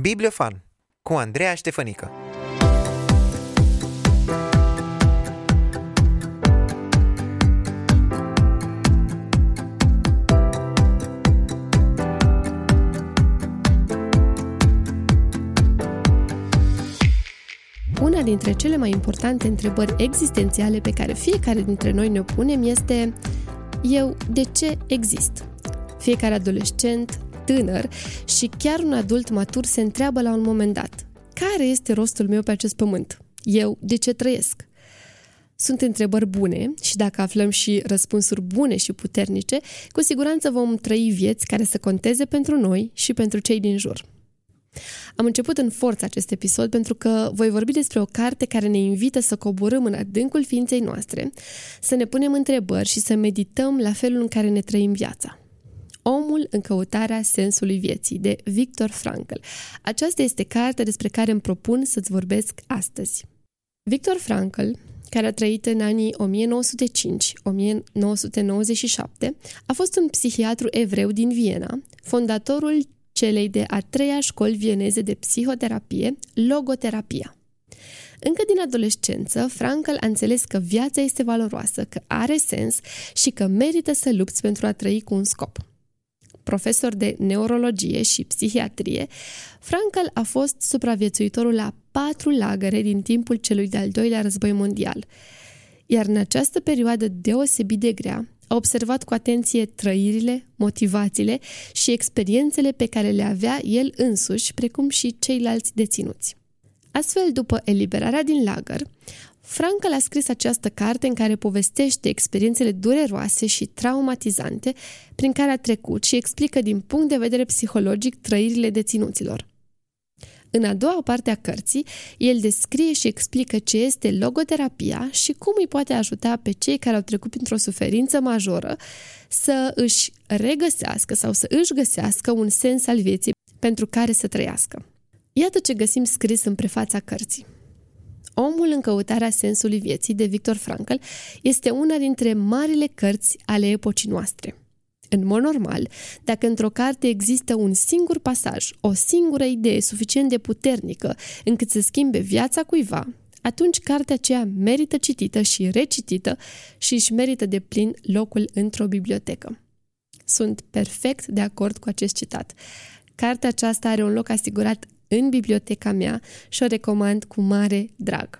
Bibliofan cu Andreea Ștefănică Una dintre cele mai importante întrebări existențiale pe care fiecare dintre noi ne punem este eu de ce exist? Fiecare adolescent, tânăr și chiar un adult matur se întreabă la un moment dat care este rostul meu pe acest pământ? Eu de ce trăiesc? Sunt întrebări bune și dacă aflăm și răspunsuri bune și puternice, cu siguranță vom trăi vieți care să conteze pentru noi și pentru cei din jur. Am început în forță acest episod pentru că voi vorbi despre o carte care ne invită să coborâm în adâncul ființei noastre, să ne punem întrebări și să medităm la felul în care ne trăim viața. Omul în căutarea sensului vieții, de Victor Frankl. Aceasta este cartea despre care îmi propun să-ți vorbesc astăzi. Victor Frankl, care a trăit în anii 1905-1997, a fost un psihiatru evreu din Viena, fondatorul celei de a treia școli vieneze de psihoterapie, logoterapia. Încă din adolescență, Frankl a înțeles că viața este valoroasă, că are sens și că merită să lupți pentru a trăi cu un scop. Profesor de neurologie și psihiatrie, Frankl a fost supraviețuitorul la patru lagăre din timpul celui de-al doilea război mondial. Iar în această perioadă deosebit de grea, a observat cu atenție trăirile, motivațiile și experiențele pe care le avea el însuși, precum și ceilalți deținuți. Astfel, după eliberarea din lagăr, Frankl a scris această carte în care povestește experiențele dureroase și traumatizante prin care a trecut și explică din punct de vedere psihologic trăirile deținuților. În a doua parte a cărții, el descrie și explică ce este logoterapia și cum îi poate ajuta pe cei care au trecut printr-o suferință majoră să își regăsească sau să își găsească un sens al vieții pentru care să trăiască. Iată ce găsim scris în prefața cărții. Omul în căutarea sensului vieții de Victor Frankl este una dintre marile cărți ale epocii noastre. În mod normal, dacă într-o carte există un singur pasaj, o singură idee suficient de puternică încât să schimbe viața cuiva, atunci cartea aceea merită citită și recitită și își merită de plin locul într-o bibliotecă. Sunt perfect de acord cu acest citat. Cartea aceasta are un loc asigurat în biblioteca mea și o recomand cu mare drag.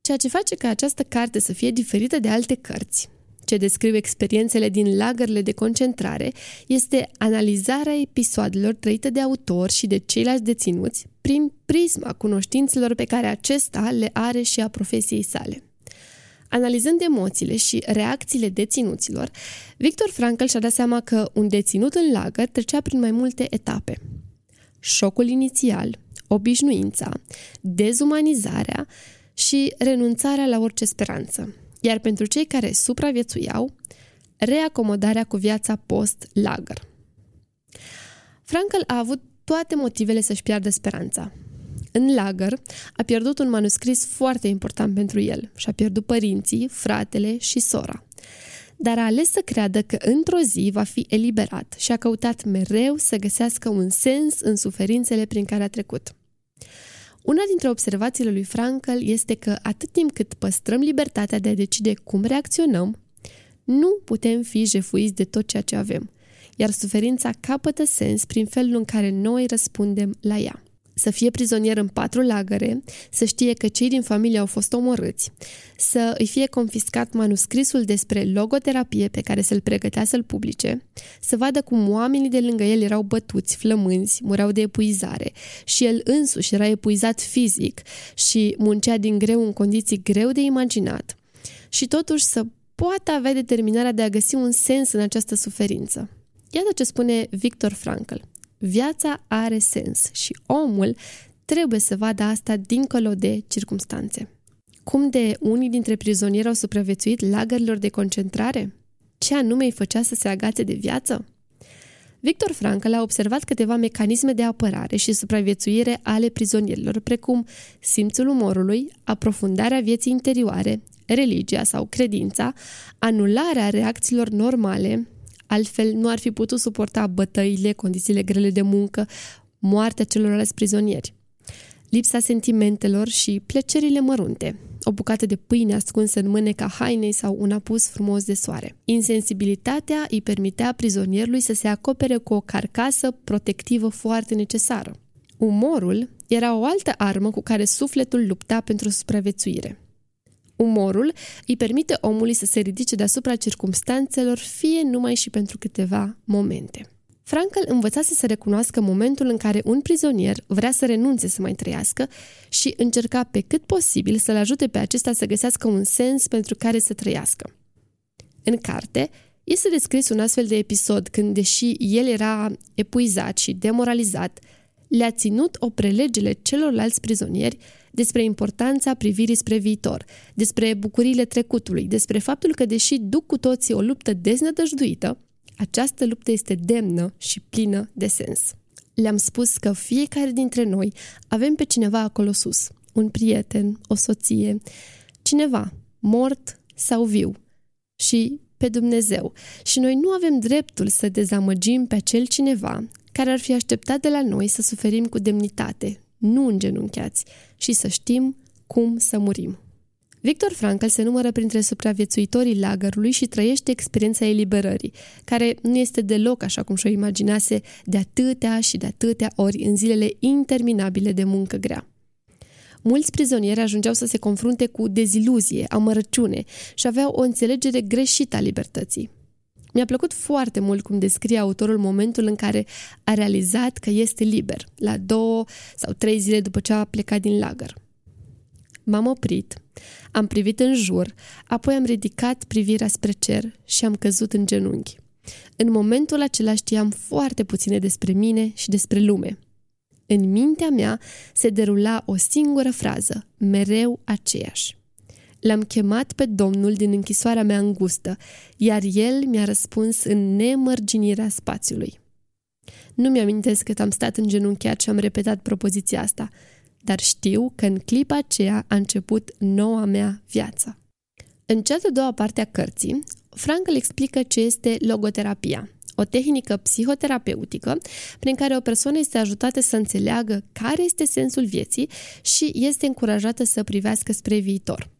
Ceea ce face ca această carte să fie diferită de alte cărți ce descriu experiențele din lagările de concentrare este analizarea episoadelor trăite de autor și de ceilalți deținuți prin prisma cunoștințelor pe care acesta le are și a profesiei sale. Analizând emoțiile și reacțiile deținuților, Victor Frankl și-a dat seama că un deținut în lagăr trecea prin mai multe etape. Șocul inițial, obișnuința, dezumanizarea și renunțarea la orice speranță iar pentru cei care supraviețuiau, reacomodarea cu viața post-lagăr. Frankl a avut toate motivele să-și piardă speranța. În lagăr a pierdut un manuscris foarte important pentru el și a pierdut părinții, fratele și sora. Dar a ales să creadă că într-o zi va fi eliberat și a căutat mereu să găsească un sens în suferințele prin care a trecut. Una dintre observațiile lui Frankl este că atât timp cât păstrăm libertatea de a decide cum reacționăm, nu putem fi jefuiți de tot ceea ce avem, iar suferința capătă sens prin felul în care noi răspundem la ea să fie prizonier în patru lagăre, să știe că cei din familie au fost omorâți, să îi fie confiscat manuscrisul despre logoterapie pe care să-l pregătea să-l publice, să vadă cum oamenii de lângă el erau bătuți, flămânzi, mureau de epuizare și el însuși era epuizat fizic și muncea din greu în condiții greu de imaginat și totuși să poată avea determinarea de a găsi un sens în această suferință. Iată ce spune Victor Frankl. Viața are sens și omul trebuie să vadă asta dincolo de circumstanțe. Cum de unii dintre prizonieri au supraviețuit lagărilor de concentrare? Ce anume îi făcea să se agațe de viață? Victor Frankl a observat câteva mecanisme de apărare și supraviețuire ale prizonierilor, precum simțul umorului, aprofundarea vieții interioare, religia sau credința, anularea reacțiilor normale, Altfel nu ar fi putut suporta bătăile, condițiile grele de muncă, moartea celorlalți prizonieri, lipsa sentimentelor și plăcerile mărunte, o bucată de pâine ascunsă în mâneca hainei sau un apus frumos de soare. Insensibilitatea îi permitea prizonierului să se acopere cu o carcasă protectivă foarte necesară. Umorul era o altă armă cu care sufletul lupta pentru supraviețuire. Umorul îi permite omului să se ridice deasupra circumstanțelor, fie numai și pentru câteva momente. Frankel învățase să recunoască momentul în care un prizonier vrea să renunțe să mai trăiască și încerca pe cât posibil să-l ajute pe acesta să găsească un sens pentru care să trăiască. În carte, este descris un astfel de episod când, deși el era epuizat și demoralizat, le-a ținut o prelegere celorlalți prizonieri despre importanța privirii spre viitor, despre bucuriile trecutului, despre faptul că, deși duc cu toții o luptă deznădăjduită, această luptă este demnă și plină de sens. Le-am spus că fiecare dintre noi avem pe cineva acolo sus, un prieten, o soție, cineva, mort sau viu, și pe Dumnezeu. Și noi nu avem dreptul să dezamăgim pe acel cineva care ar fi așteptat de la noi să suferim cu demnitate, nu îngenunchiați, și să știm cum să murim. Victor Frankl se numără printre supraviețuitorii lagărului și trăiește experiența eliberării, care nu este deloc așa cum și-o imaginase de atâtea și de atâtea ori în zilele interminabile de muncă grea. Mulți prizonieri ajungeau să se confrunte cu deziluzie, amărăciune și aveau o înțelegere greșită a libertății. Mi-a plăcut foarte mult cum descrie autorul momentul în care a realizat că este liber, la două sau trei zile după ce a plecat din lagăr. M-am oprit, am privit în jur, apoi am ridicat privirea spre cer și am căzut în genunchi. În momentul acela știam foarte puține despre mine și despre lume. În mintea mea se derula o singură frază, mereu aceeași. L-am chemat pe Domnul din închisoarea mea îngustă, iar el mi-a răspuns în nemărginirea spațiului. Nu mi-amintesc cât am stat în genunchiat și am repetat propoziția asta – dar știu că în clipa aceea a început noua mea viață. În cea de doua parte a cărții, Frank îl explică ce este logoterapia, o tehnică psihoterapeutică prin care o persoană este ajutată să înțeleagă care este sensul vieții și este încurajată să privească spre viitor.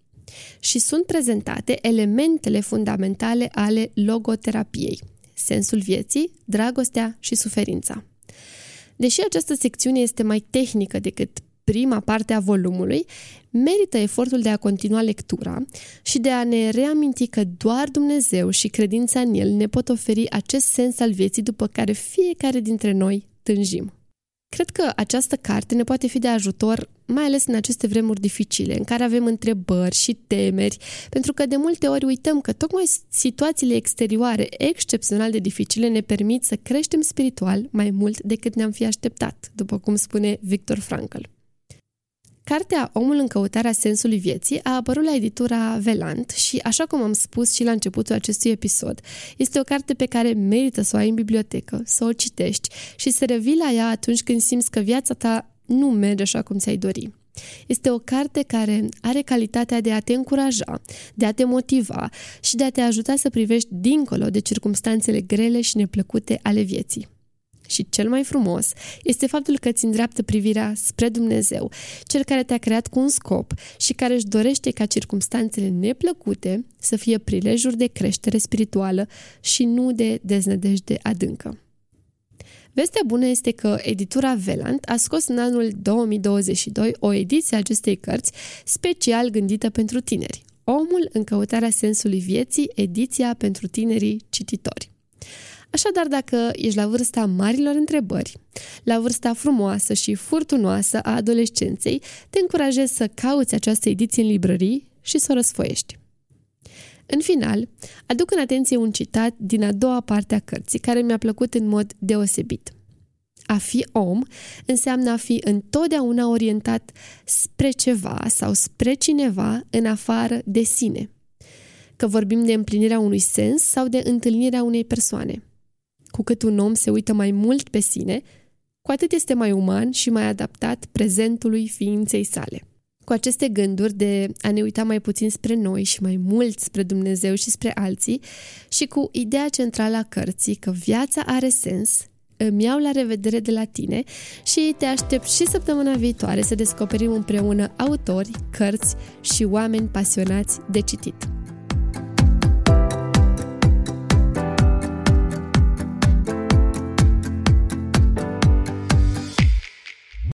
Și sunt prezentate elementele fundamentale ale logoterapiei, sensul vieții, dragostea și suferința. Deși această secțiune este mai tehnică decât prima parte a volumului, merită efortul de a continua lectura și de a ne reaminti că doar Dumnezeu și credința în El ne pot oferi acest sens al vieții după care fiecare dintre noi tânjim. Cred că această carte ne poate fi de ajutor, mai ales în aceste vremuri dificile, în care avem întrebări și temeri, pentru că de multe ori uităm că tocmai situațiile exterioare excepțional de dificile ne permit să creștem spiritual mai mult decât ne-am fi așteptat, după cum spune Victor Frankl. Cartea Omul în căutarea sensului vieții a apărut la editura Velant și, așa cum am spus și la începutul acestui episod, este o carte pe care merită să o ai în bibliotecă, să o citești și să revii la ea atunci când simți că viața ta nu merge așa cum ți-ai dori. Este o carte care are calitatea de a te încuraja, de a te motiva și de a te ajuta să privești dincolo de circumstanțele grele și neplăcute ale vieții. Și cel mai frumos este faptul că îți îndreaptă privirea spre Dumnezeu, cel care te-a creat cu un scop și care își dorește ca circumstanțele neplăcute să fie prilejuri de creștere spirituală și nu de deznădejde adâncă. Vestea bună este că editura Velant a scos în anul 2022 o ediție a acestei cărți special gândită pentru tineri, Omul în căutarea sensului vieții, ediția pentru tinerii cititori. Așadar, dacă ești la vârsta marilor întrebări, la vârsta frumoasă și furtunoasă a adolescenței, te încurajez să cauți această ediție în librării și să o răsfoiești. În final, aduc în atenție un citat din a doua parte a cărții, care mi-a plăcut în mod deosebit. A fi om înseamnă a fi întotdeauna orientat spre ceva sau spre cineva în afară de sine. Că vorbim de împlinirea unui sens sau de întâlnirea unei persoane – cu cât un om se uită mai mult pe sine, cu atât este mai uman și mai adaptat prezentului ființei sale. Cu aceste gânduri de a ne uita mai puțin spre noi și mai mult spre Dumnezeu și spre alții și cu ideea centrală a cărții că viața are sens, îmi iau la revedere de la tine și te aștept și săptămâna viitoare să descoperim împreună autori, cărți și oameni pasionați de citit.